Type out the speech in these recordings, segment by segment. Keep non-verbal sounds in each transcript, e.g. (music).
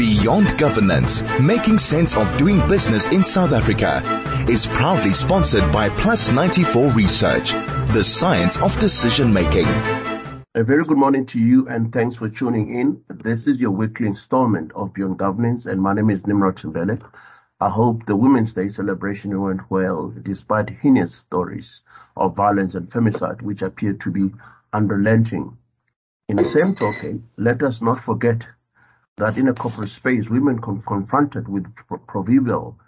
Beyond Governance, Making Sense of Doing Business in South Africa is proudly sponsored by Plus 94 Research, the science of decision making. A very good morning to you and thanks for tuning in. This is your weekly installment of Beyond Governance and my name is Nimrod Mbele. I hope the Women's Day celebration went well despite heinous stories of violence and femicide which appear to be unrelenting. In the same token, let us not forget that in a corporate space, women con- confronted with proverbial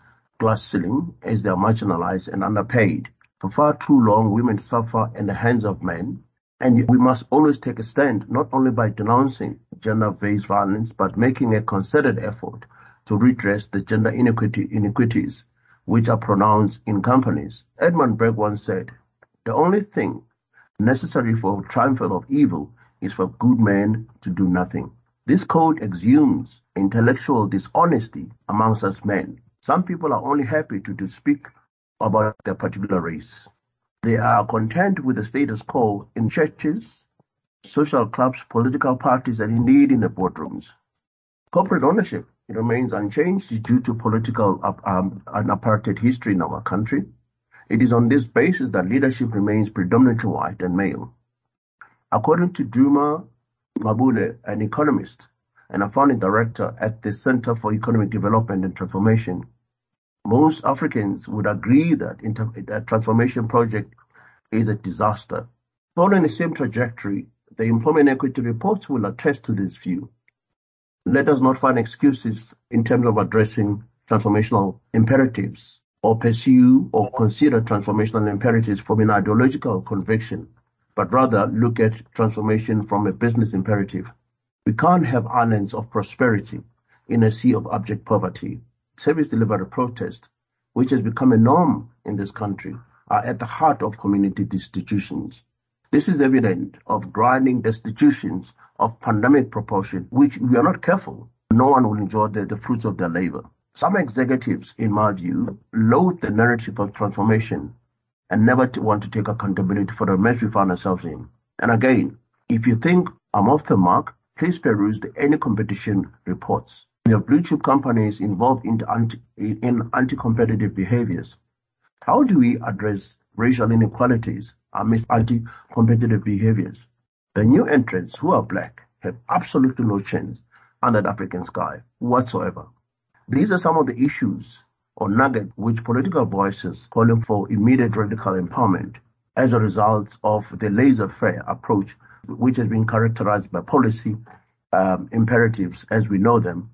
glass ceiling as they are marginalized and underpaid. For far too long, women suffer in the hands of men, and we must always take a stand, not only by denouncing gender-based violence, but making a concerted effort to redress the gender inequity, inequities which are pronounced in companies. Edmund Burke once said, the only thing necessary for triumph of evil is for good men to do nothing. This code exhumes intellectual dishonesty amongst us men. Some people are only happy to, to speak about their particular race. They are content with the status quo in churches, social clubs, political parties, and indeed in the boardrooms. Corporate ownership remains unchanged due to political um, and apartheid history in our country. It is on this basis that leadership remains predominantly white and male. According to Duma Gqubule, an economist and a founding director at the Center for Economic Development and Transformation, most Africans would agree that the transformation project is a disaster. Following the same trajectory, the Employment Equity Reports will attest to this view. Let us not find excuses in terms of addressing transformational imperatives or pursue or consider transformational imperatives from an ideological conviction, but rather look at transformation from a business imperative. We can't have islands of prosperity in a sea of abject poverty. Service delivery protest, which has become a norm in this country, are at the heart of community institutions. This is evident of grinding destitutions of pandemic proportion, which we are not careful, no one will enjoy the, the fruits of their labor. Some executives, in my view, loathe the narrative of transformation and never want to take accountability for the mess we find ourselves in. And again, if you think I'm off the mark, please peruse the any competition reports. Have blue chip companies involved in, anti, in anti-competitive behaviors. How do we address racial inequalities amidst anti-competitive behaviors? The new entrants who are black have absolutely no chance under the African sky whatsoever. These are some of the issues or nuggets which political voices calling for immediate radical empowerment as a result of the laissez-faire approach which has been characterized by policy um, imperatives as we know them,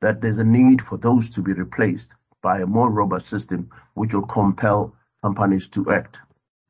that there's a need for those to be replaced by a more robust system which will compel companies to act.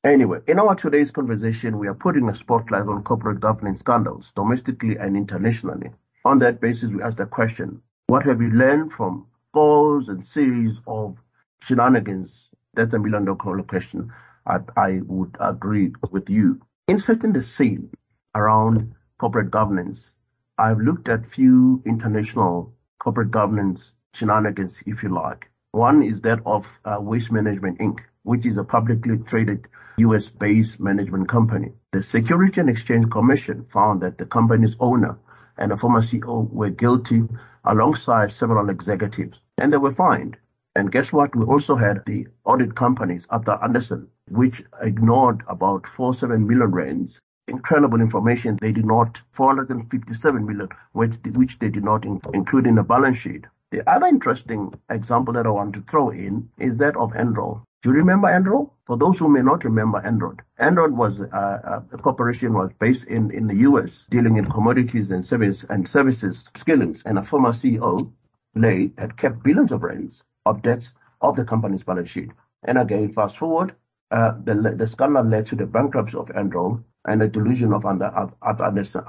Anyway, in our today's conversation, we are putting a spotlight on corporate governance scandals, domestically and internationally. On that basis, we ask the question, what have you learned from scores and series of shenanigans? That's a million dollar question. I, I would agree with you. In setting the scene around corporate governance, I've looked at few international corporate governance shenanigans, if you like. One is that of uh, Waste Management Inc., which is a publicly traded US-based management company. The Security and Exchange Commission found that the company's owner and a former CEO were guilty alongside several executives, and they were fined. And guess what? We also had the audit companies Arthur Andersen, which ignored about 47 million rands. Incredible information. They did not, 457 million, which, which they did not in, include in the balance sheet. The other interesting example that I want to throw in is that of Enron. Do you remember Enron? For those who may not remember Enron, Enron was uh, uh, a corporation was based in, in the U.S. dealing in commodities and service and services Skilling's, and a former CEO, Lay, had kept billions of rands of debts of the company's balance sheet. And again, fast forward, uh, the, scandal led to the bankruptcy of Enron and the delusion of Andersen.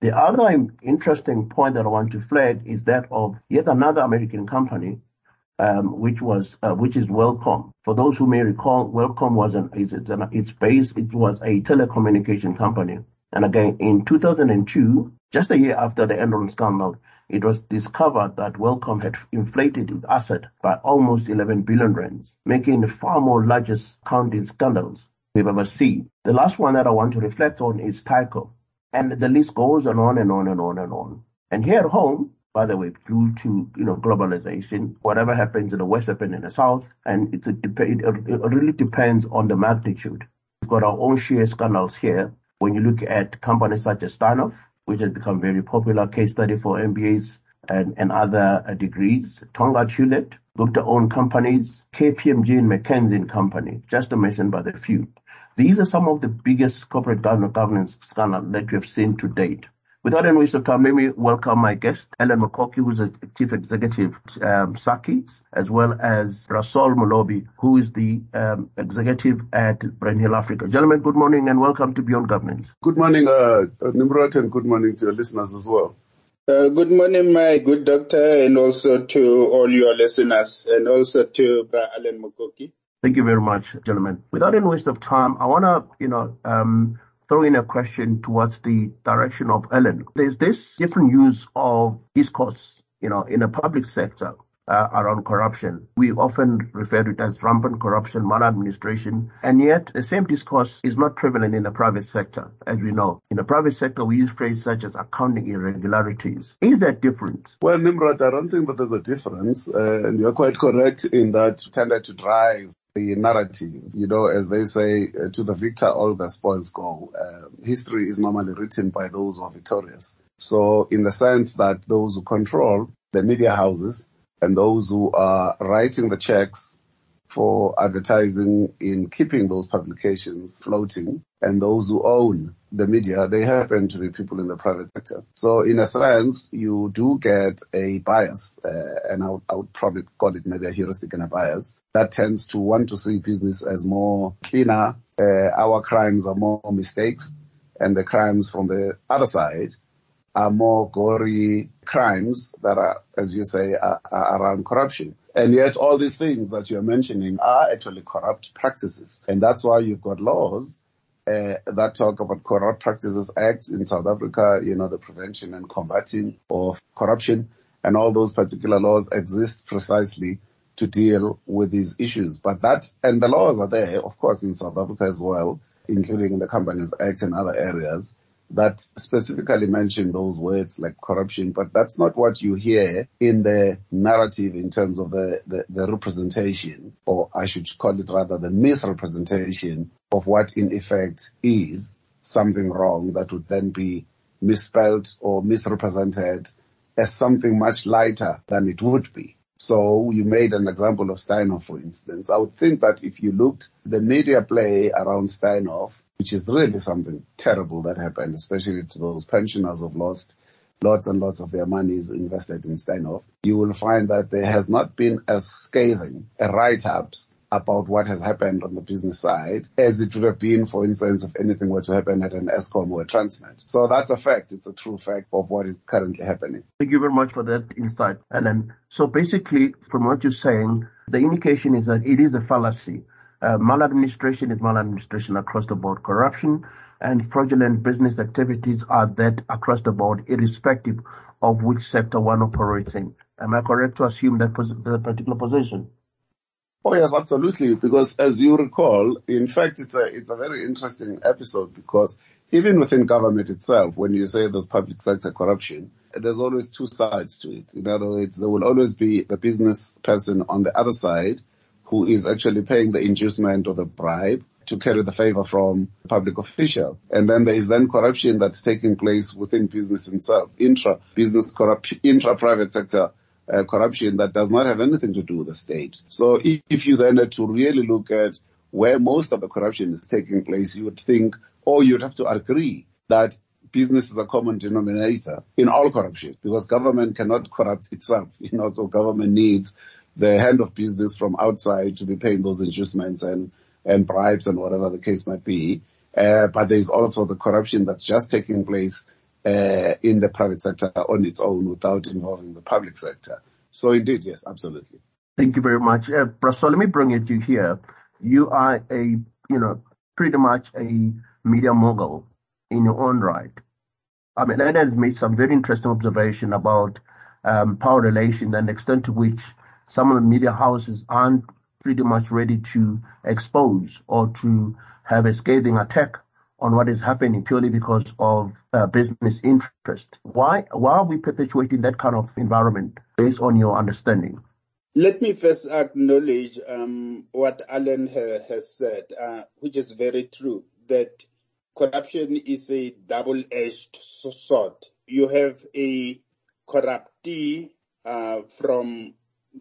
The other interesting point that I want to flag is that of yet another American company um, which was uh, which is WorldCom. For those who may recall, WorldCom was an it's, an, it's based it was a telecommunication company. And again, in 2002, just a year after the Enron scandal, it was discovered that WorldCom had inflated its asset by almost 11 billion rands, making the far more largest counting scandals we've ever seen. The last one that I want to reflect on is Tyco. And the list goes on and on and on and on and on. And here at home, by the way, due to you know globalization. Whatever happens in the west happens in the south, and it's a, it really depends on the magnitude. We've got our own share scandals here. When you look at companies such as Steinhoff, which has become very popular case study for MBAs and, and other uh, degrees, Tongaat Hulett, looked at own companies, KPMG and McKinsey Company, just to mention by the few. These are some of the biggest corporate governance scandals that we have seen to date. Without any waste of time, let me welcome my guest, Alan Mukoki, who's a chief executive um, SACCI, as well as Bra Saul Molobi, who is the um, executive at Brandhill Africa. Gentlemen, good morning and welcome to Beyond Governance. Good morning, uh, Nimrod, and good morning to your listeners as well. Uh, good morning, my good doctor, and also to all your listeners, and also to Bra Alan Mukoki. Thank you very much, gentlemen. Without any waste of time, I want to, you know, um, throw in a question towards the direction of Alan. There's this different use of discourse, you know, in the public sector uh, around corruption. We often refer to it as rampant corruption, maladministration, and yet the same discourse is not prevalent in the private sector, as we know. In the private sector, we use phrases such as accounting irregularities. Is that different? Well, Nimrod, I don't think that there's a difference, uh, and you're quite correct in that tended to drive the narrative. You know, as they say, uh, to the victor all the spoils go. Uh, history is normally written by those who are victorious. So in the sense that those who control the media houses and those who are writing the checks for advertising in keeping those publications floating and those who own the media, they happen to be people in the private sector. So in a sense, you do get a bias, uh, and I would, I would, probably call it maybe a heuristic and a bias that tends to want to see business as more cleaner. Uh, our crimes are more mistakes and the crimes from the other side are more gory crimes that are, as you say, are, are around corruption. And yet all these things that you're mentioning are actually corrupt practices. And that's why you've got laws uh, that talk about Corrupt Practices Act in South Africa, you know, the prevention and combating of corruption and all those particular laws exist precisely to deal with these issues. But that, and the laws are there, of course, in South Africa as well, including in the Companies Act and other areas that specifically mention those words like corruption, but that's not what you hear in the narrative in terms of the, the, the, representation, or I should call it rather the misrepresentation of what in effect is something wrong that would then be misspelled or misrepresented as something much lighter than it would be. So you made an example of Steinhoff, for instance. I would think that if you looked the media play around Steinhoff, which is really something terrible that happened, especially to those pensioners who've lost lots and lots of their monies invested in Steinhoff, you will find that there has not been as scathing a write-ups about what has happened on the business side as it would have been, for instance, if anything were to happen at an Eskom or a Transnet. So that's a fact. It's a true fact of what is currently happening. Thank you very much for that insight, Alan. So basically, from what you're saying, the indication is that it is a fallacy. Uh, maladministration is maladministration across the board. Corruption and fraudulent business activities are that across the board, irrespective of which sector one operates in. Am I correct to assume that, pos- that particular position? Oh yes, absolutely. Because as you recall, in fact, it's a it's a very interesting episode because even within government itself, when you say there's public sector corruption, there's always two sides to it. In other words, there will always be the business person on the other side who is actually paying the inducement or the bribe to carry the favor from public official. And then there is then corruption that's taking place within business itself, intra business intra private sector uh, corruption that does not have anything to do with the state. So if, if you then had to really look at where most of the corruption is taking place, you would think, or you'd have to agree that business is a common denominator in all corruption because government cannot corrupt itself. (laughs) You know, so government needs the hand of business from outside to be paying those inducements and, and bribes and whatever the case might be. Uh, but there's also the corruption that's just taking place uh, in the private sector on its own without involving the public sector. So indeed, yes, absolutely. Thank you very much. Uh, so let me bring it to you here. You are a, you know, pretty much a media mogul in your own right. I mean, Ed has made some very interesting observation about um, power relations and the extent to which some of the media houses aren't pretty much ready to expose or to have a scathing attack on what is happening purely because of uh, business interest. Why, why are we perpetuating that kind of environment based on your understanding? Let me first acknowledge um, what Alan ha- has said, uh, which is very true, that corruption is a double-edged sword. You have a corruptee uh, from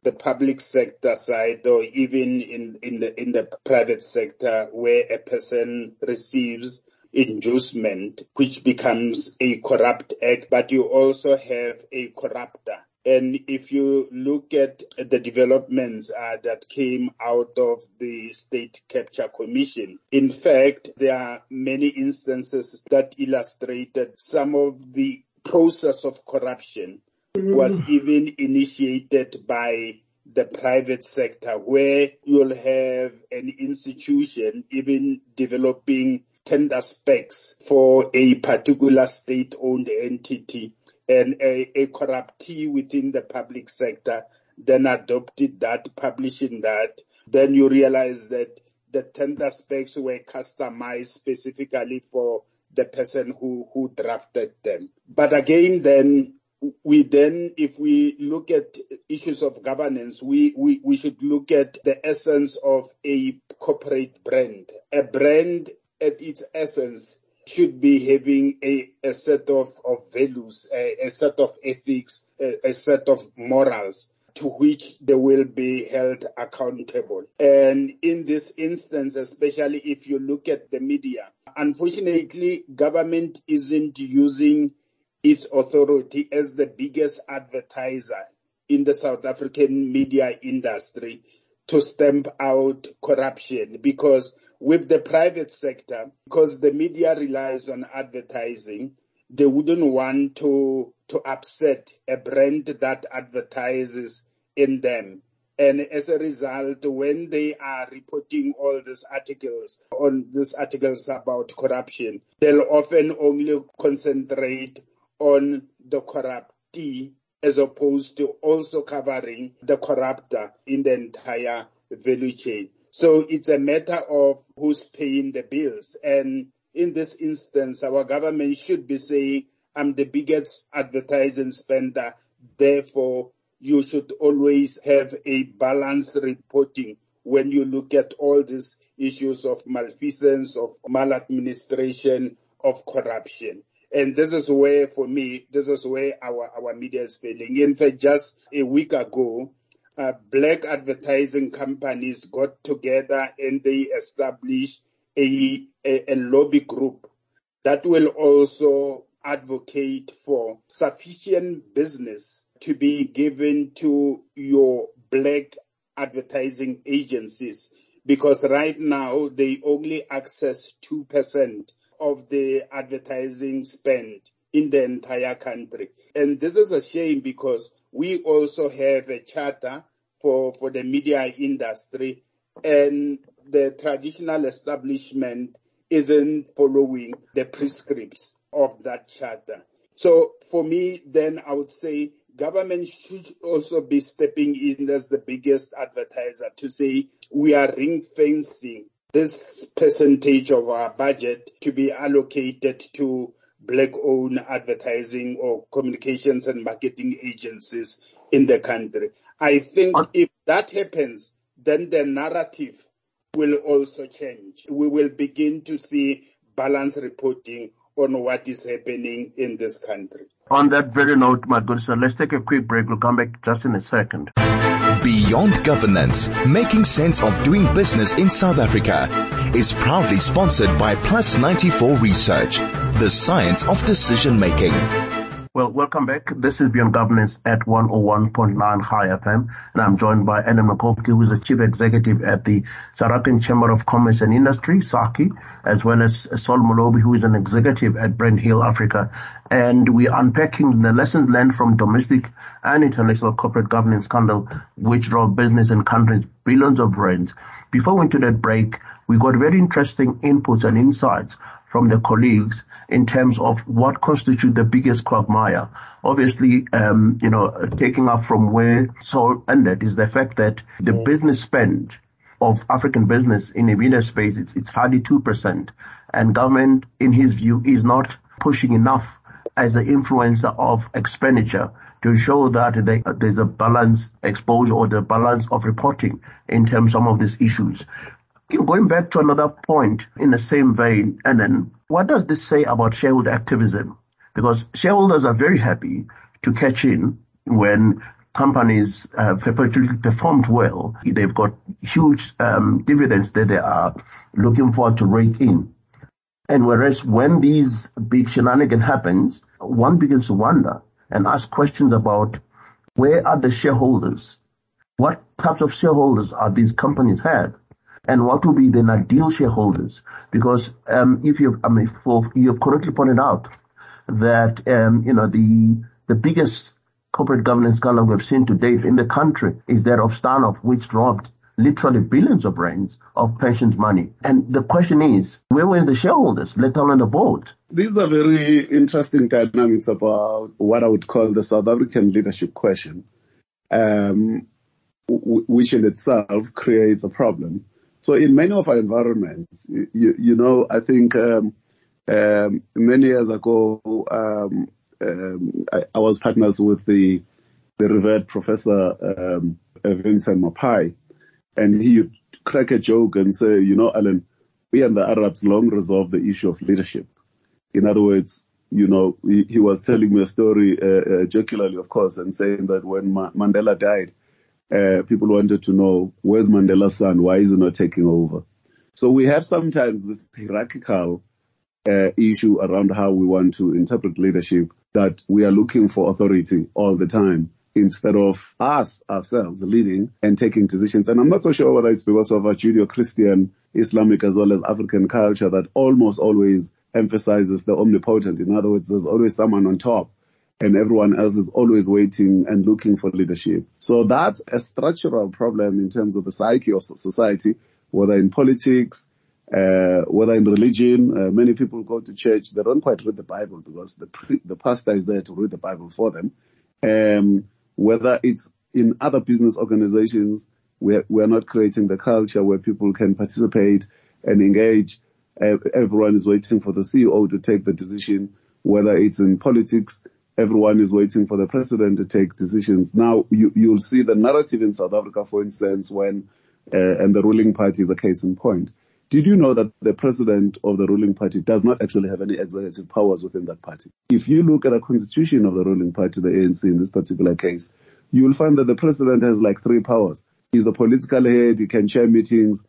the public sector side or even in, in the in the private sector where a person receives inducement which becomes a corrupt act but you also have a corrupter. And if you look at the developments uh, that came out of the State Capture Commission, in fact, there are many instances that illustrated some of the process of corruption was even initiated by the private sector where you'll have an institution even developing tender specs for a particular state owned entity and a, a corruptee within the public sector then adopted that, publishing that, then you realize that the tender specs were customized specifically for the person who, who drafted them. But again, then we then, if we look at issues of governance, we, we, we should look at the essence of a corporate brand. A brand at its essence should be having a, a set of, of values, a, a set of ethics, a, a set of morals to which they will be held accountable. And in this instance, especially if you look at the media, unfortunately, government isn't using its authority as the biggest advertiser in the South African media industry to stamp out corruption because with the private sector, because the media relies on advertising, they wouldn't want to, to upset a brand that advertises in them. And as a result, when they are reporting all these articles on these articles about corruption, they'll often only concentrate on the corruptee as opposed to also covering the corrupter in the entire value chain. So it's a matter of who's paying the bills. And in this instance, our government should be saying, I'm the biggest advertising spender. Therefore, you should always have a balanced reporting when you look at all these issues of malfeasance, of maladministration, of corruption. And this is where, for me, this is where our, our media is failing. In fact, just a week ago, uh, black advertising companies got together and they established a, a, a lobby group that will also advocate for sufficient business to be given to your black advertising agencies because right now they only access 2% of the advertising spend in the entire country. And this is a shame because we also have a charter for, for the media industry and the traditional establishment isn't following the prescripts of that charter. So for me, then I would say government should also be stepping in as the biggest advertiser to say we are ring fencing this percentage of our budget to be allocated to black owned advertising or communications and marketing agencies in the country. I think if that happens, then the narrative will also change. We will begin to see balanced reporting on what is happening in this country. On that very note, my good sir, let's take a quick break. We'll come back just in a second. Beyond Governance, making sense of doing business in South Africa is proudly sponsored by Plus 94 Research, the science of decision making. Well, welcome back. This is Beyond Governance at 101.9 Chai FM, and I'm joined by Alan Mukoki, who is the Chief Executive at the South African Chamber of Commerce and Industry, SACCI, as well as Saul Molobi, who is an executive at Brent Hill Africa. And we're unpacking the lessons learned from domestic and international corporate governance scandal, which drove business and countries billions of rands. Before we went to that break, we got very interesting inputs and insights from the colleagues in terms of what constitutes the biggest quagmire. Obviously, um, you know, taking up from where Saul ended is the fact that the business spend of African business in the MENA space, it's, it's hardly 2%. and government, in his view, is not pushing enough as an influencer of expenditure to show that they, there's a balance exposure or the balance of reporting in terms of some of these issues. Going back to another point in the same vein, and then what does this say about shareholder activism? Because shareholders are very happy to catch in when companies have perpetually performed well. They've got huge um, dividends that they are looking forward to rake in. And whereas when these big shenanigans happens, one begins to wonder and ask questions about where are the shareholders? What types of shareholders are these companies had? And what will be the ideal shareholders? Because um, if you, I mean, for, you have correctly pointed out that um, you know the the biggest corporate governance scandal we've seen to date in the country is that of Steinhoff, which robbed literally billions of rands of pensions money. And the question is, where were the shareholders, let alone the board? These are very interesting dynamics about what I would call the South African leadership question, um, w- which in itself creates a problem. So in many of our environments, you, you know, I think um, um, many years ago, um, um I, I, was partners with the the revered Professor um, Vincent Maphai, and he would crack a joke and say, you know, Alan, we and the Arabs long resolved the issue of leadership. In other words, you know, he, he was telling me a story, uh, uh, jocularly, of course, and saying that when Ma- Mandela died, uh, people wanted to know, where's Mandela's son? Why is he not taking over? So we have sometimes this hierarchical uh, issue around how we want to interpret leadership that we are looking for authority all the time instead of us ourselves leading and taking decisions. And I'm not so sure whether it's because of our Judeo-Christian, Islamic as well as African culture that almost always emphasizes the omnipotent. In other words, there's always someone on top and everyone else is always waiting and looking for leadership. So that's a structural problem in terms of the psyche of society, whether in politics, uh, whether in religion. Uh, many people go to church, they don't quite read the Bible because the, pre- the pastor is there to read the Bible for them. Um, whether it's in other business organizations, we're, we're not creating the culture where people can participate and engage. Everyone is waiting for the CEO to take the decision, whether it's in politics, everyone is waiting for the president to take decisions. Now, you, you'll see the narrative in South Africa, for instance, when, uh, and the ruling party is a case in point. Did you know that the president of the ruling party does not actually have any executive powers within that party? If you look at the constitution of the ruling party, the ANC in this particular case, you will find that the president has like three powers. He's the political head, he can chair meetings.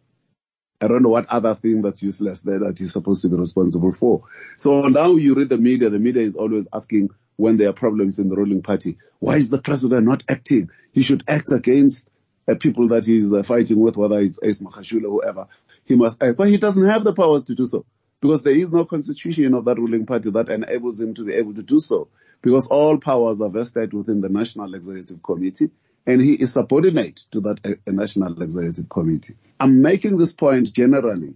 I don't know what other thing that's useless there that he's supposed to be responsible for. So now you read the media, the media is always asking when there are problems in the ruling party, why is the president not acting? He should act against uh, people that he's uh, fighting with, whether it's Ace Magashule or whoever he must act. But he doesn't have the powers to do so because there is no constitution of that ruling party that enables him to be able to do so because all powers are vested within the National Executive Committee and he is subordinate to that uh, National Executive Committee. I'm making this point generally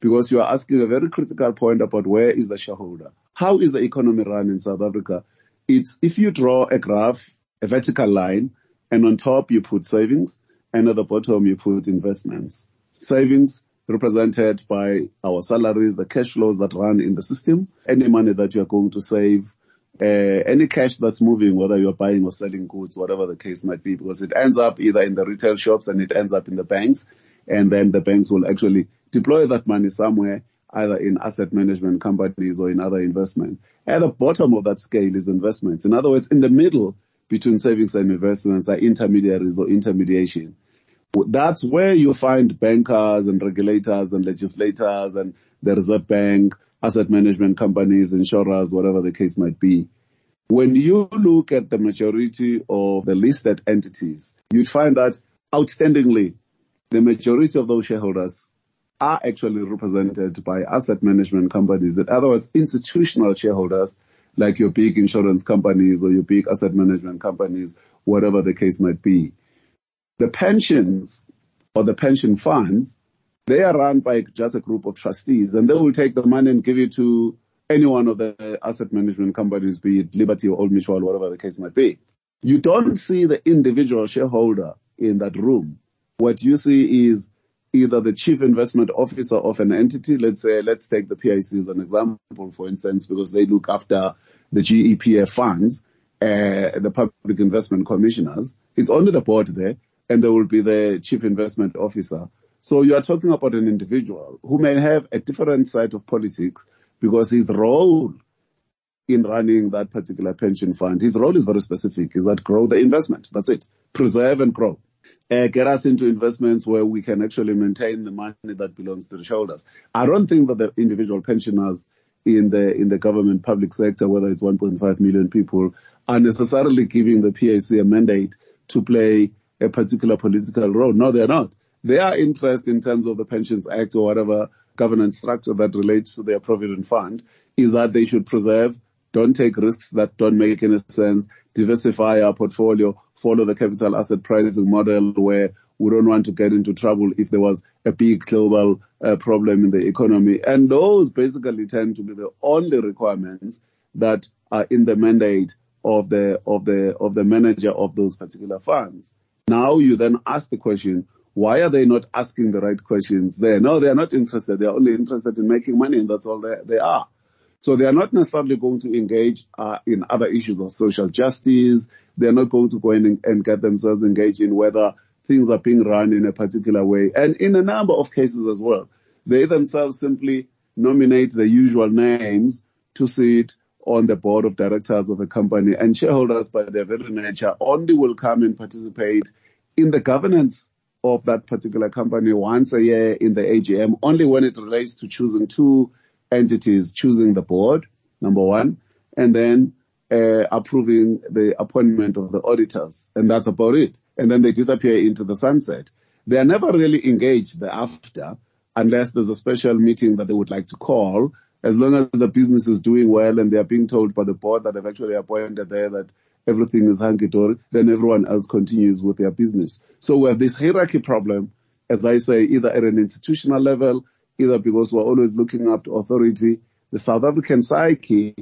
because you are asking a very critical point about where is the shareholder. How is the economy run in South Africa? It's if you draw a graph, a vertical line, and on top you put savings, and at the bottom you put investments. Savings represented by our salaries, the cash flows that run in the system, any money that you are going to save, uh, any cash that's moving, whether you're buying or selling goods, whatever the case might be, because it ends up either in the retail shops and it ends up in the banks, and then the banks will actually deploy that money somewhere, either in asset management companies or in other investments. At the bottom of that scale is investments. In other words, in the middle between savings and investments are intermediaries or intermediation. That's where you find bankers and regulators and legislators and the Reserve Bank, asset management companies, insurers, whatever the case might be. When you look at the majority of the listed entities, you'd find that outstandingly, the majority of those shareholders are actually represented by asset management companies. In other words, institutional shareholders like your big insurance companies or your big asset management companies, whatever the case might be. The pensions or the pension funds, they are run by just a group of trustees and they will take the money and give it to any one of the asset management companies, be it Liberty or Old Mutual, whatever the case might be. You don't see the individual shareholder in that room. What you see is either the chief investment officer of an entity, let's say, let's take the PIC as an example, for instance, because they look after the GEPF funds, uh, the public investment commissioners. It's only the board there and there will be the chief investment officer. So you are talking about an individual who may have a different side of politics because his role in running that particular pension fund, his role is very specific, is that grow the investment. That's it. Preserve and grow. Uh, get us into investments where we can actually maintain the money that belongs to the shareholders. I don't think that the individual pensioners in the in the government public sector, whether it's 1.5 million people, are necessarily giving the PAC a mandate to play a particular political role. No, they're not. Their interest in terms of the Pensions Act or whatever governance structure that relates to their provident fund is that they should preserve, don't take risks that don't make any sense, diversify our portfolio, follow the capital asset pricing model where we don't want to get into trouble if there was a big global uh, problem in the economy. And those basically tend to be the only requirements that are in the mandate of the, of the, of the manager of those particular funds. Now you then ask the question, why are they not asking the right questions there? No, they are not interested. They are only interested in making money and that's all they, they are. So they are not necessarily going to engage uh, in other issues of social justice. They're not going to go in and, and get themselves engaged in whether things are being run in a particular way. And in a number of cases as well, they themselves simply nominate the usual names to sit on the board of directors of a company and shareholders by their very nature only will come and participate in the governance of that particular company once a year in the AGM, only when it relates to choosing two entities, choosing the board, number one, and then uh, approving the appointment of the auditors. And that's about it. And then they disappear into the sunset. They are never really engaged thereafter unless there's a special meeting that they would like to call as long as the business is doing well and they are being told by the board that they've actually appointed there that everything is hunky-dory, then everyone else continues with their business. So we have this hierarchy problem, as I say, either at an institutional level, either because we're always looking up to authority. The South African psyche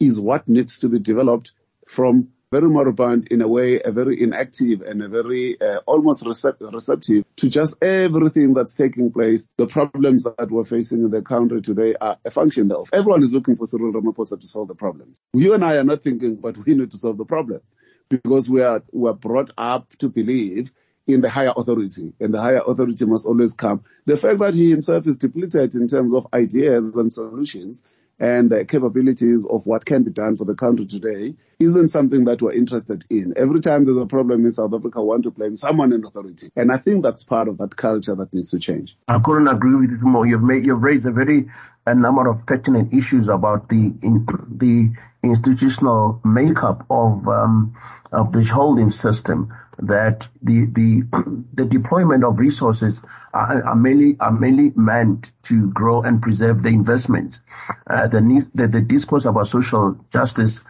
is what needs to be developed from very moribund in a way, a very inactive and a very uh, almost recept- receptive to just everything that's taking place. The problems that we're facing in the country today are a function of everyone is looking for Cyril Ramaphosa to solve the problems. You and I are not thinking, but we need to solve the problem because we are, we are brought up to believe in the higher authority and the higher authority must always come. The fact that he himself is depleted in terms of ideas and solutions and uh, capabilities of what can be done for the country today isn't something that we're interested in. Every time there's a problem in South Africa, we want to blame someone in authority. And I think that's part of that culture that needs to change. I couldn't agree with you more. You've made, you've raised a very, a number of pertinent issues about the, in, the institutional makeup of, um, of the holding system that the, the, (clears throat) the deployment of resources are, are, mainly, are mainly meant to grow and preserve the investments. Uh, the, the, the discourse about social justice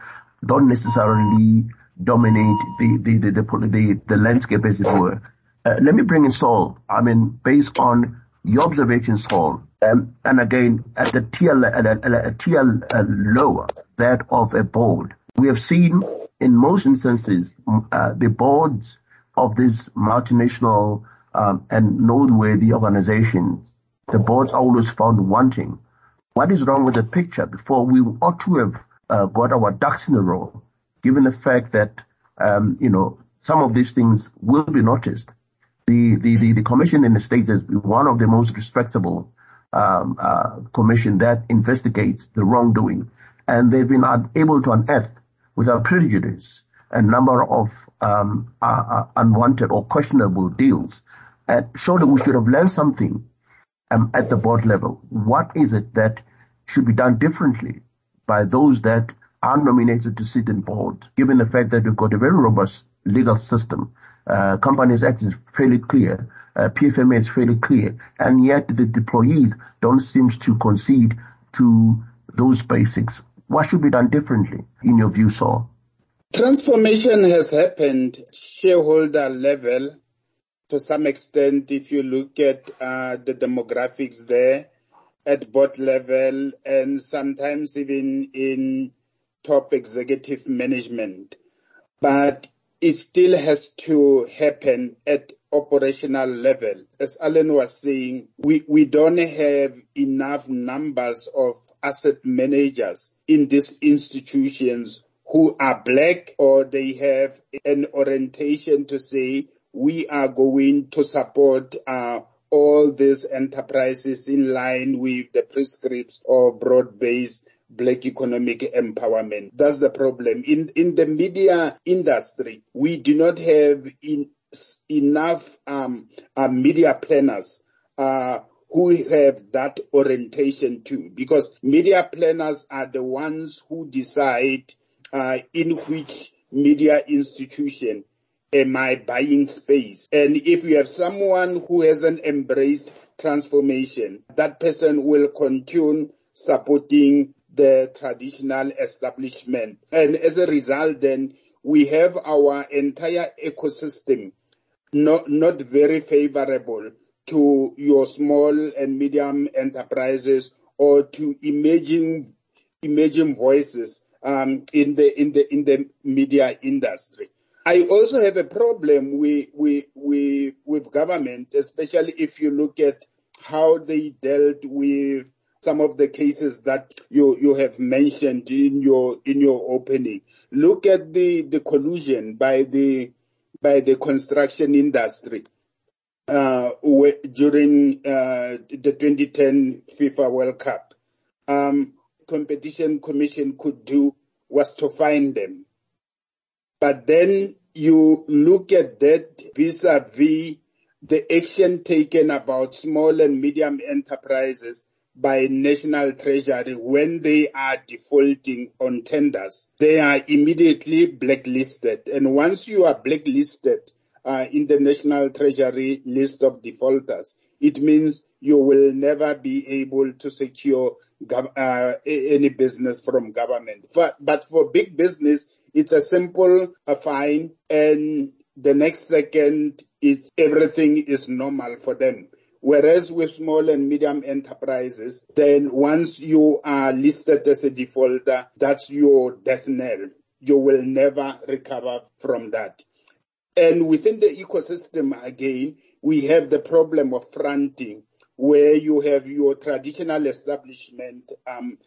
don't necessarily dominate the, the, the, the, the, the landscape as it were. Uh, let me bring in Saul. I mean, based on your observations, Saul, um, and again, at the tier, at a, at a tier uh, lower, that of a board, we have seen in most instances, uh, the boards of these multinational um, and noteworthy organizations, the boards are always found wanting. What is wrong with the picture? Before we ought to have uh, got our ducks in a row, given the fact that um, you know some of these things will be noticed. The the the, the commission in the states is one of the most respectable um, uh, commission that investigates the wrongdoing, and they've been able to unearth without prejudice a number of um, uh, uh, unwanted or questionable deals. And surely we should have learned something um, at the board level. What is it that should be done differently by those that are nominated to sit in board, given the fact that we've got a very robust legal system. Uh, Companies Act is fairly clear. Uh, PFMA is fairly clear. And yet the deployees don't seem to concede to those basics. What should be done differently in your view, Saul? Transformation has happened shareholder level to some extent if you look at uh, the demographics there at board level and sometimes even in top executive management. But it still has to happen at operational level. As Alan was saying, we, we don't have enough numbers of asset managers in these institutions who are black or they have an orientation to say we are going to support uh, all these enterprises in line with the prescripts of broad-based black economic empowerment. That's the problem. In, in the media industry, we do not have in, enough um, uh, media planners uh, who have that orientation too, because media planners are the ones who decide uh, in which media institution am I buying space. And if you have someone who hasn't embraced transformation, that person will continue supporting the traditional establishment. And as a result, then we have our entire ecosystem not, not very favorable to your small and medium enterprises or to emerging, emerging voices um, in the in the in the media industry. I also have a problem with, with, government, especially if you look at how they dealt with some of the cases that you, you have mentioned in your, in your opening. Look at the, the collusion by the, by the construction industry. Uh, during uh, the 2010 FIFA World Cup, um, competition commission could do was to find them. But then you look at that vis-a-vis the action taken about small and medium enterprises by National Treasury when they are defaulting on tenders. They are immediately blacklisted. And once you are blacklisted uh, in the National Treasury list of defaulters, it means you will never be able to secure gov- uh, any business from government. But, but for big business, it's a simple a fine and the next second it's everything is normal for them. Whereas with small and medium enterprises, then once you are listed as a defaulter, that's your death knell. You will never recover from that. And within the ecosystem again, we have the problem of fronting where you have your traditional establishment um,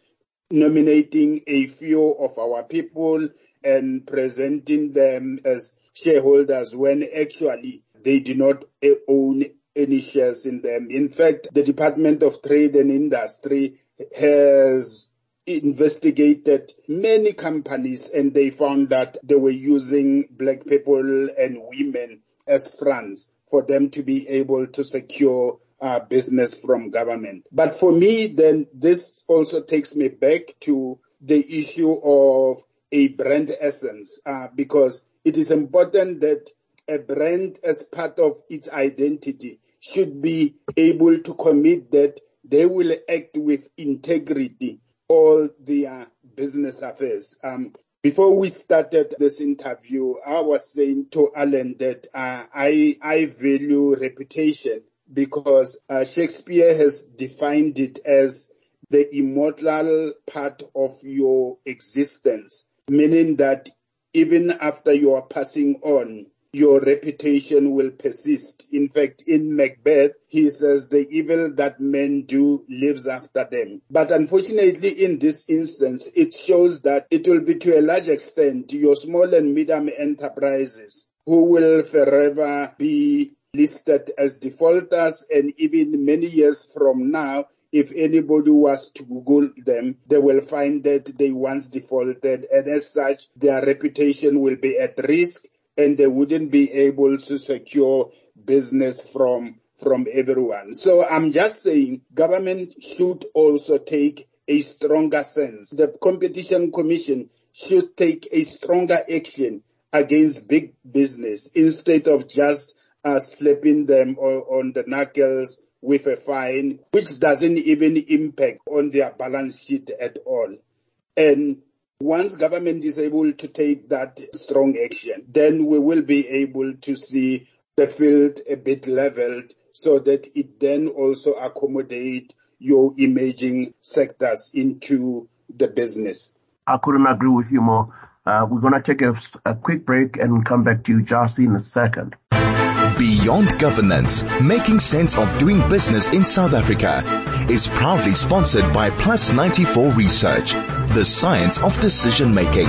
nominating a few of our people and presenting them as shareholders when actually they do not own any shares in them. In fact, the Department of Trade and Industry has investigated many companies and they found that they were using black people and women as fronts for them to be able to secure uh, business from government. But for me, then this also takes me back to the issue of a brand essence, uh, because it is important that a brand as part of its identity should be able to commit that they will act with integrity all their business affairs. Um, before we started this interview, I was saying to Alan that uh, I I value reputation because uh, Shakespeare has defined it as the immortal part of your existence, meaning that even after you are passing on, your reputation will persist. In fact, in Macbeth, he says the evil that men do lives after them. But unfortunately, in this instance, it shows that it will be to a large extent your small and medium enterprises who will forever be listed as defaulters and even many years from now, if anybody was to Google them, they will find that they once defaulted and as such, their reputation will be at risk and they wouldn't be able to secure business from from everyone. So I'm just saying government should also take a stronger sense. The competition commission should take a stronger action against big business instead of just uh, slapping them on the knuckles with a fine, which doesn't even impact on their balance sheet at all. And once government is able to take that strong action, then we will be able to see the field a bit leveled so that it then also accommodate your emerging sectors into the business. I couldn't agree with you more. Uh, we're going to take a, a quick break and come back to you, Jasi, in a second. Beyond Governance, making sense of doing business in South Africa is proudly sponsored by Plus 94 Research, the science of decision making.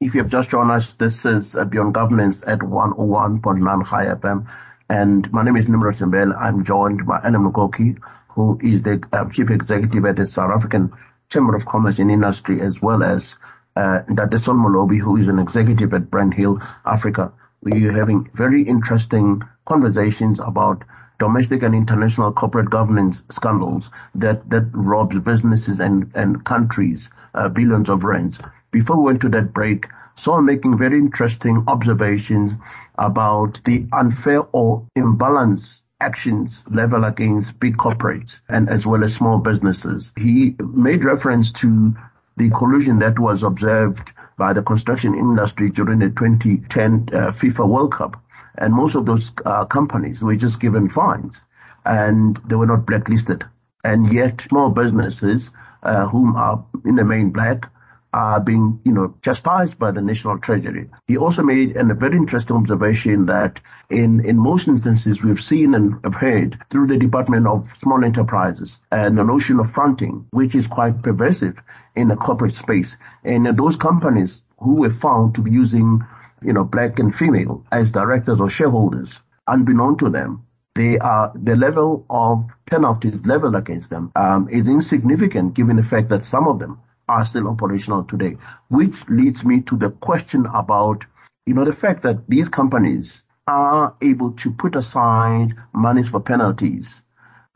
If you have just joined us, this is Beyond Governance at 101.9 Chai FM. And my name is Nimrod Mbele. I'm joined by Alan Mukoki, who is the uh, Chief Executive at the South African Chamber of Commerce and Industry, as well as uh, Dadeson Molobi, who is an executive at Brand Hill Africa. We are having very interesting conversations about domestic and international corporate governance scandals that, that robbed businesses and, and countries uh, billions of rands. Before we went to that break, Saul making very interesting observations about the unfair or imbalance actions level against big corporates and as well as small businesses. He made reference to the collusion that was observed by the construction industry during the 2010 uh, FIFA World Cup. And most of those uh, companies were just given fines and they were not blacklisted. And yet small businesses, uh, whom are in the main black, are being, you know, chastised by the National Treasury. He also made a very interesting observation that in, in most instances we've seen and have heard through the Department of Small Enterprises and the notion of fronting, which is quite pervasive in the corporate space. And those companies who were found to be using, you know, black and female as directors or shareholders, unbeknown to them, they are the level of penalties leveled against them um, is insignificant given the fact that some of them are still operational today, which leads me to the question about, you know, the fact that these companies are able to put aside monies for penalties.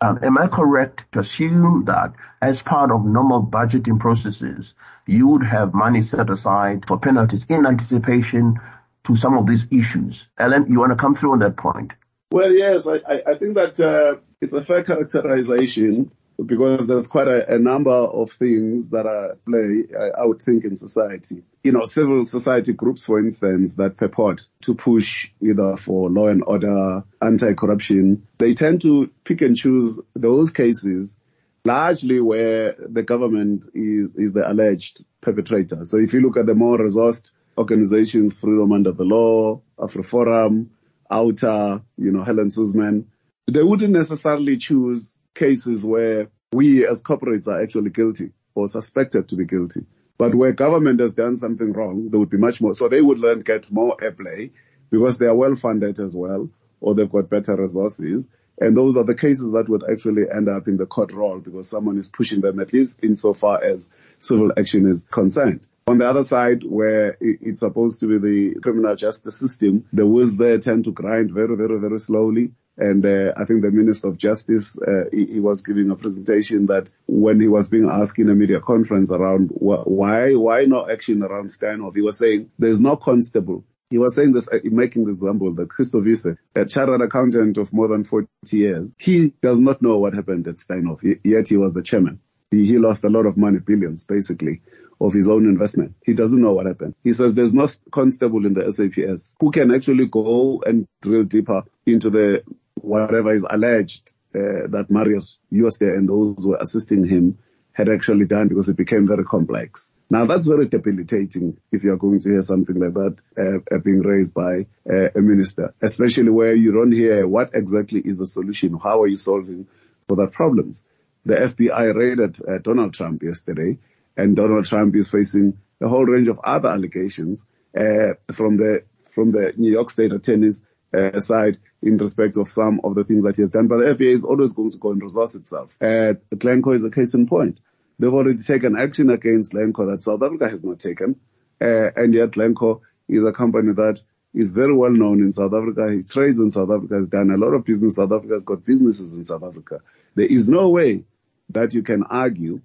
Um, am I correct to assume that as part of normal budgeting processes, you would have money set aside for penalties in anticipation to some of these issues? Alan, you want to come through on that point? Well, yes, I, I think that uh, it's a fair characterization because there's quite a, a, number of things that are play, I, I, would think, in society. You know, civil society groups, for instance, that purport to push either for law and order, anti-corruption, they tend to pick and choose those cases largely where the government is, is the alleged perpetrator. So if you look at the more resourced organizations, Freedom Under the Law, AfriForum, OUTA, you know, Helen Suzman, they wouldn't necessarily choose cases where we as corporates are actually guilty or suspected to be guilty. But where government has done something wrong, there would be much more. So they would then get more airplay because they are well funded as well, or they've got better resources. And those are the cases that would actually end up in the court roll because someone is pushing them at least insofar as civil action is concerned. On the other side, where it's supposed to be the criminal justice system, the wheels there tend to grind very, very, very slowly. And uh, I think the Minister of Justice, uh, he, he, was giving a presentation that when he was being asked in a media conference around wh- why why no action around Steinhoff, he was saying there's no constable. He was saying this, uh, making the example that Christo Wiese, a chartered accountant of more than 40 years, he does not know what happened at Steinhoff, yet he was the chairman. He, he lost a lot of money, billions basically, of his own investment. He doesn't know what happened. He says there's no constable in the SAPS who can actually go and drill deeper into the whatever is alleged uh, that Marius there and those who were assisting him had actually done because it became very complex. Now that's very debilitating if you are going to hear something like that uh, uh, being raised by uh, a minister, especially where you don't hear what exactly is the solution. How are you solving for the problems? The FBI raided uh, Donald Trump yesterday and Donald Trump is facing a whole range of other allegations uh, from the from the New York State attorneys uh, side in respect of some of the things that he has done. But the FBI is always going to go and resource itself. Uh, Glencore is a case in point. They've already taken action against Glencore that South Africa has not taken. Uh, and yet Glencore is a company that is very well known in South Africa. He trades in South Africa, has done a lot of business. South Africa has got businesses in South Africa. There is no way that you can argue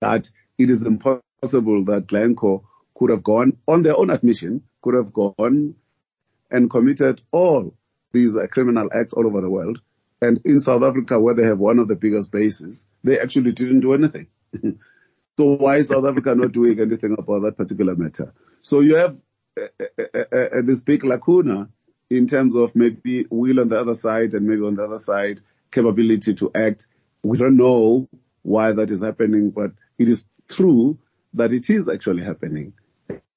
that it is impossible that Glencore could have gone on their own admission, could have gone and committed all these uh, criminal acts all over the world. And in South Africa, where they have one of the biggest bases, they actually didn't do anything. (laughs) so why is South Africa not doing anything about that particular matter? So you have uh, uh, uh, this big lacuna in terms of maybe will on the other side and maybe on the other side capability to act. We don't know why that is happening, but it is true that it is actually happening.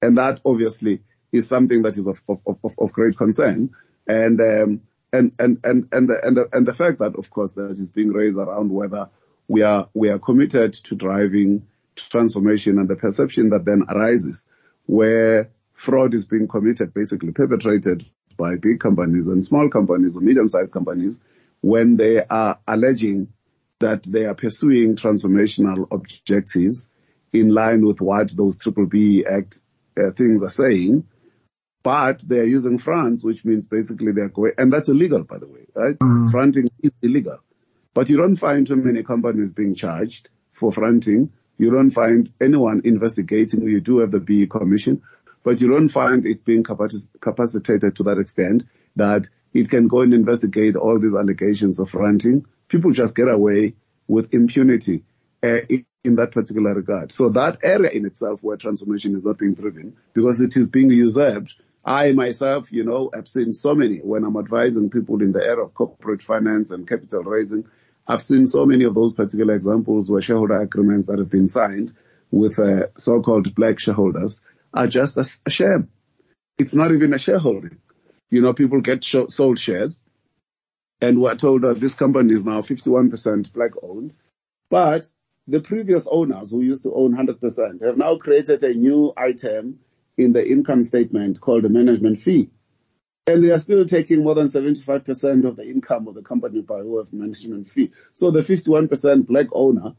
And that obviously is something that is of, of, of, of great concern. And, um, and, and, and, and, the, and, the, and the fact that, of course, that is being raised around whether we are, we are committed to driving transformation and the perception that then arises where fraud is being committed, basically perpetrated by big companies and small companies or medium-sized companies when they are alleging that they are pursuing transformational objectives in line with what those Triple B Act uh, things are saying, but they're using fronts, which means basically they're going, and that's illegal, by the way, right? Mm. Fronting is illegal. But you don't find too many companies being charged for fronting. You don't find anyone investigating. You do have the BEE commission, but you don't find it being capacitated to that extent that it can go and investigate all these allegations of fronting. People just get away with impunity in that particular regard. So that area in itself where transformation is not being driven because it is being usurped. I myself, you know, have seen so many when I'm advising people in the area of corporate finance and capital raising. I've seen so many of those particular examples where shareholder agreements that have been signed with uh, so-called black shareholders are just a, a shame. It's not even a shareholding. You know, people get sh- sold shares and we're told that this company is now 51% black owned, but the previous owners who used to own 100% have now created a new item in the income statement called a management fee. And they are still taking more than 75% of the income of the company by way of management fee. So the 51% black owner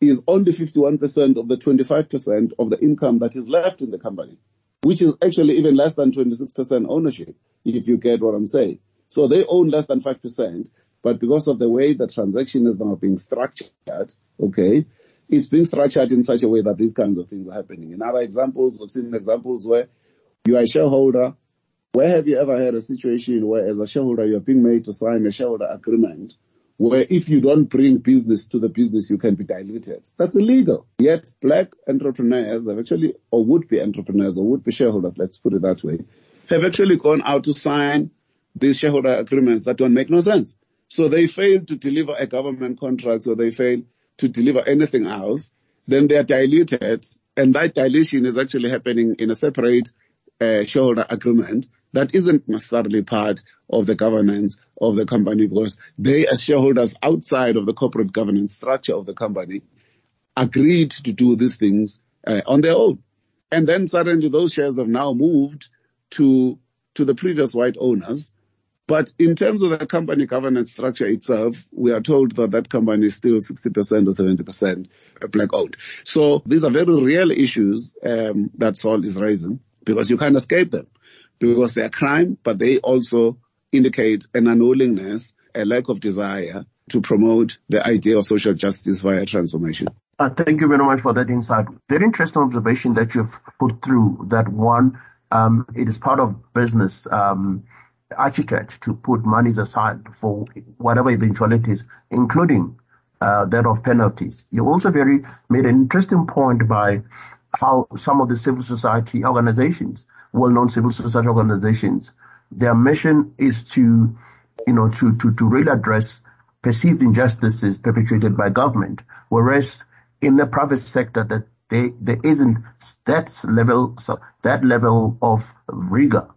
is only 51% of the 25% of the income that is left in the company, which is actually even less than 26% ownership, if you get what I'm saying. So they own less than 5%, but because of the way the transaction is now being structured, okay, it's being structured in such a way that these kinds of things are happening. In other examples, we've seen examples where you are a shareholder. Where have you ever had a situation where as a shareholder you're being made to sign a shareholder agreement where if you don't bring business to the business, you can be diluted. That's illegal. Yet black entrepreneurs have actually, or would be entrepreneurs or would be shareholders, let's put it that way, have actually gone out to sign these shareholder agreements that don't make no sense. So they fail to deliver a government contract or they fail to deliver anything else. Then they are diluted and that dilution is actually happening in a separate uh, shareholder agreement that isn't necessarily part of the governance of the company because they as shareholders outside of the corporate governance structure of the company agreed to do these things uh, on their own. And then suddenly those shares have now moved to, to the previous white owners. But in terms of the company governance structure itself, we are told that that company is still 60% or 70% black owned. So these are very real issues um, that Saul is raising because you can't escape them because they are crime, but they also indicate an unwillingness, a lack of desire to promote the idea of social justice via transformation. Uh, thank you very much for that insight. Very interesting observation that you've put through that one, um, it is part of business, um, architect to put monies aside for whatever eventualities, including uh, that of penalties. You also very made an interesting point by how some of the civil society organizations well-known civil society organizations. Their mission is to, you know, to, to, to really address perceived injustices perpetrated by government, whereas in the private sector that they, there isn't that level, so that level of rigor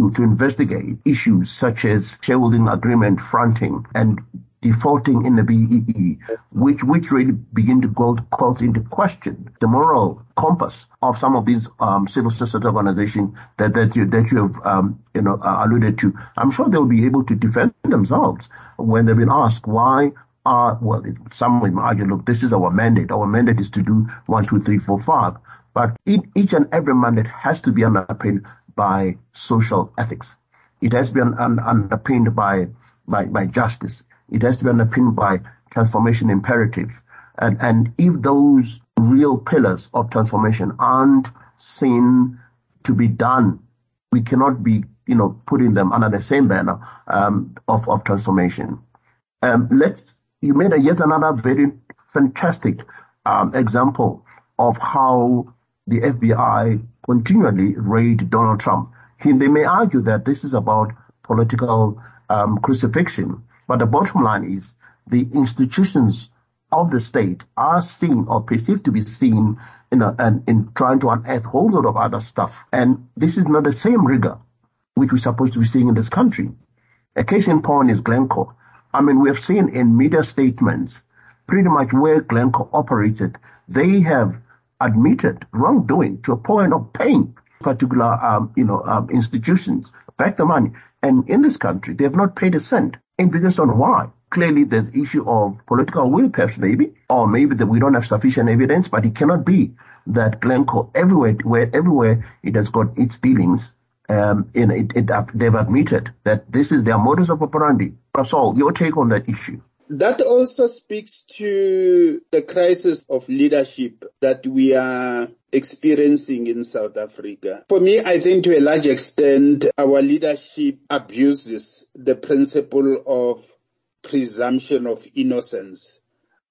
to, investigate issues such as shareholding agreement fronting and defaulting in the BEE, which, which really begin to call, into question the moral compass of some of these um, civil society organizations that, that you, that you have, um, you know, uh, alluded to. I'm sure they'll be able to defend themselves when they've been asked why are, well, some will argue, look, this is our mandate. Our mandate is to do one, two, three, four, five. But each and every mandate has to be underpinned by social ethics. It has to be un, un, underpinned by, by, by justice. It has to be underpinned by transformation imperative. And, and if those real pillars of transformation aren't seen to be done, we cannot be, you know, putting them under the same banner um, of, of transformation. Um, let's, you made a yet another very fantastic um, example of how the FBI continually raid Donald Trump. He, they may argue that this is about political um, crucifixion, but the bottom line is the institutions of the state are seen or perceived to be seen you know, and in trying to unearth a whole lot of other stuff. And this is not the same rigor which we're supposed to be seeing in this country. A case in point is Glencore. I mean, we have seen in media statements pretty much where Glencore operated, they have admitted wrongdoing to a point of paying particular, um, you know, um, institutions back the money. And in this country, they have not paid a cent. And because on why? Clearly, there's issue of political will, perhaps maybe, or maybe that we don't have sufficient evidence. But it cannot be that Glencore, everywhere, where everywhere it has got its dealings, um, in it, it, they've admitted that this is their modus operandi. Saul, your take on that issue? That also speaks to the crisis of leadership that we are experiencing in South Africa. For me, I think to a large extent, our leadership abuses the principle of presumption of innocence,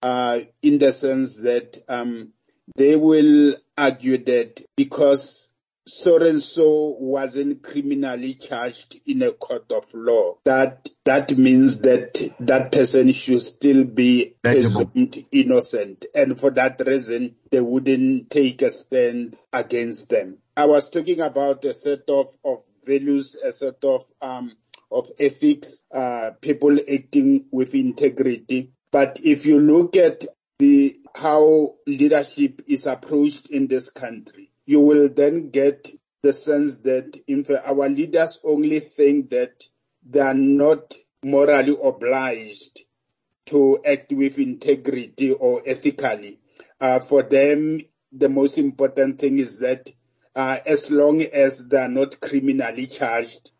uh, in the sense that um, they will argue that because so and so wasn't criminally charged in a court of law. That that means that that person should still be presumed innocent, and for that reason, they wouldn't take a stand against them. I was talking about a set of, of values, a set of um, of ethics, uh, people acting with integrity. But if you look at the how leadership is approached in this country, you will then get the sense that in fact our leaders only think that they are not morally obliged to act with integrity or ethically. Uh, for them, the most important thing is that uh, as long as they are not criminally charged,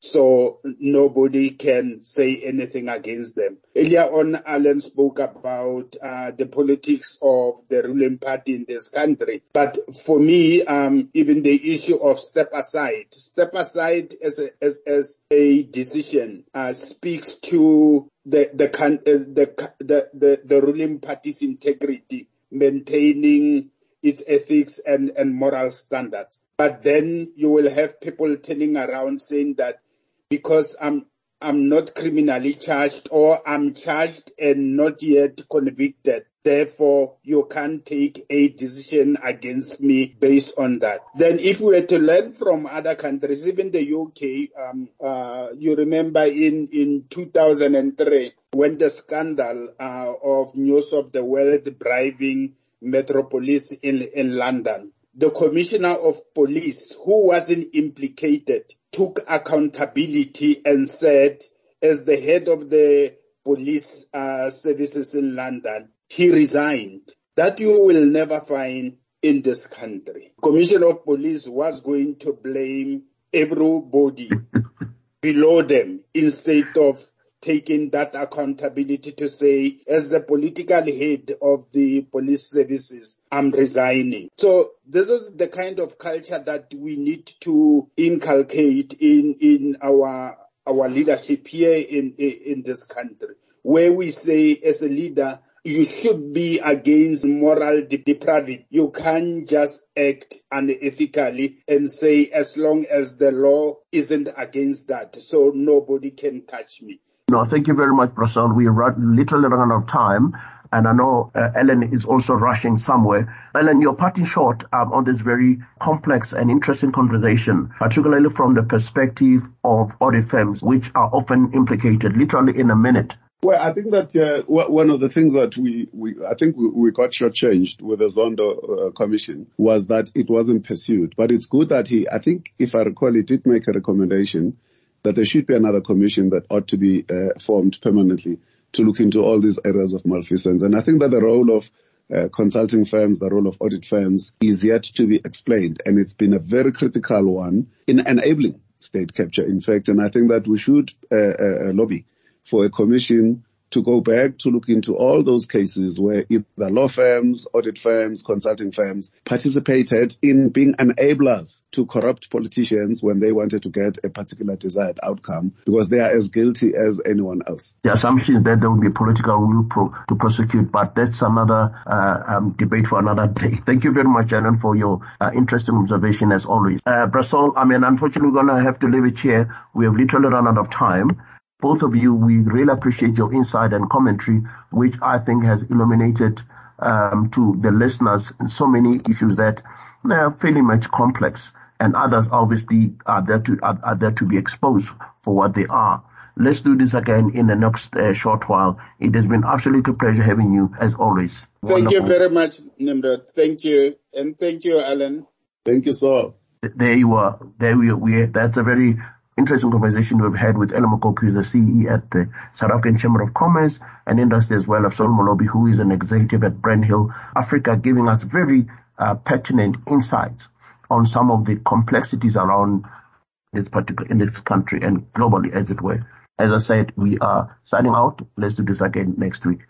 so nobody can say anything against them. Earlier on, Alan spoke about uh, the politics of the ruling party in this country. But for me, um, even the issue of step aside, step aside as a, as, as a decision uh, speaks to the the, uh, the the the the ruling party's integrity, maintaining its ethics and, and moral standards. But then you will have people turning around saying that because I'm I'm not criminally charged or I'm charged and not yet convicted. Therefore, you can't take a decision against me based on that. Then if we were to learn from other countries, even the UK, um, uh, you remember in, in 2003 when the scandal uh, of News of the World bribing Metropolis in, in London, the commissioner of police who wasn't implicated took accountability and said, as the head of the police uh, services in London, he resigned. That you will never find in this country. Commissioner of police was going to blame everybody below them instead of taking that accountability to say, as the political head of the police services, I'm resigning. So this is the kind of culture that we need to inculcate in, in our, our leadership here in, in this country, where we say as a leader, you should be against moral depravity. You can't just act unethically and say as long as the law isn't against that, so nobody can touch me. No, thank you very much, Bra Saul. We are literally running out of time. And I know uh, Alan is also rushing somewhere. Alan, you're parting short um, on this very complex and interesting conversation, particularly from the perspective of audit firms, which are often implicated literally in a minute. Well, I think that uh, one of the things that we, we I think we, we got shortchanged with the Zondo uh, Commission was that it wasn't pursued. But it's good that he, I think, if I recall, he did make a recommendation that there should be another commission that ought to be uh, formed permanently to look into all these areas of malfeasance. And I think that the role of uh, consulting firms, the role of audit firms is yet to be explained. And it's been a very critical one in enabling state capture, in fact. And I think that we should uh, uh lobby for a commission to go back to look into all those cases where either law firms, audit firms, consulting firms participated in being enablers to corrupt politicians when they wanted to get a particular desired outcome because they are as guilty as anyone else. The assumption that there will be political will pro- to prosecute, but that's another uh, um, debate for another day. (laughs) Thank you very much, Alan, for your uh, interesting observation as always. Uh, Bra Saul, I mean, unfortunately, we're going to have to leave it here. We have literally run out of time both of you, we really appreciate your insight and commentary, which I think has illuminated um, to the listeners so many issues that are fairly much complex and others obviously are there to, are, are there to be exposed for what they are. Let's do this again in the next uh, short while. It has been absolutely a pleasure having you as always. Thank Wonderful. you very much, Nimrod. Thank you. And thank you, Alan. Thank you, sir. There you are. There we, we that's a very interesting conversation we've had with Alan Mukoki, who's the CE at the South African Chamber of Commerce and Industry as well, of Saul Molobi, who is an executive at Brandhill Africa, giving us very uh, pertinent insights on some of the complexities around this particular, in this country and globally, as it were. As I said, we are signing out. Let's do this again next week.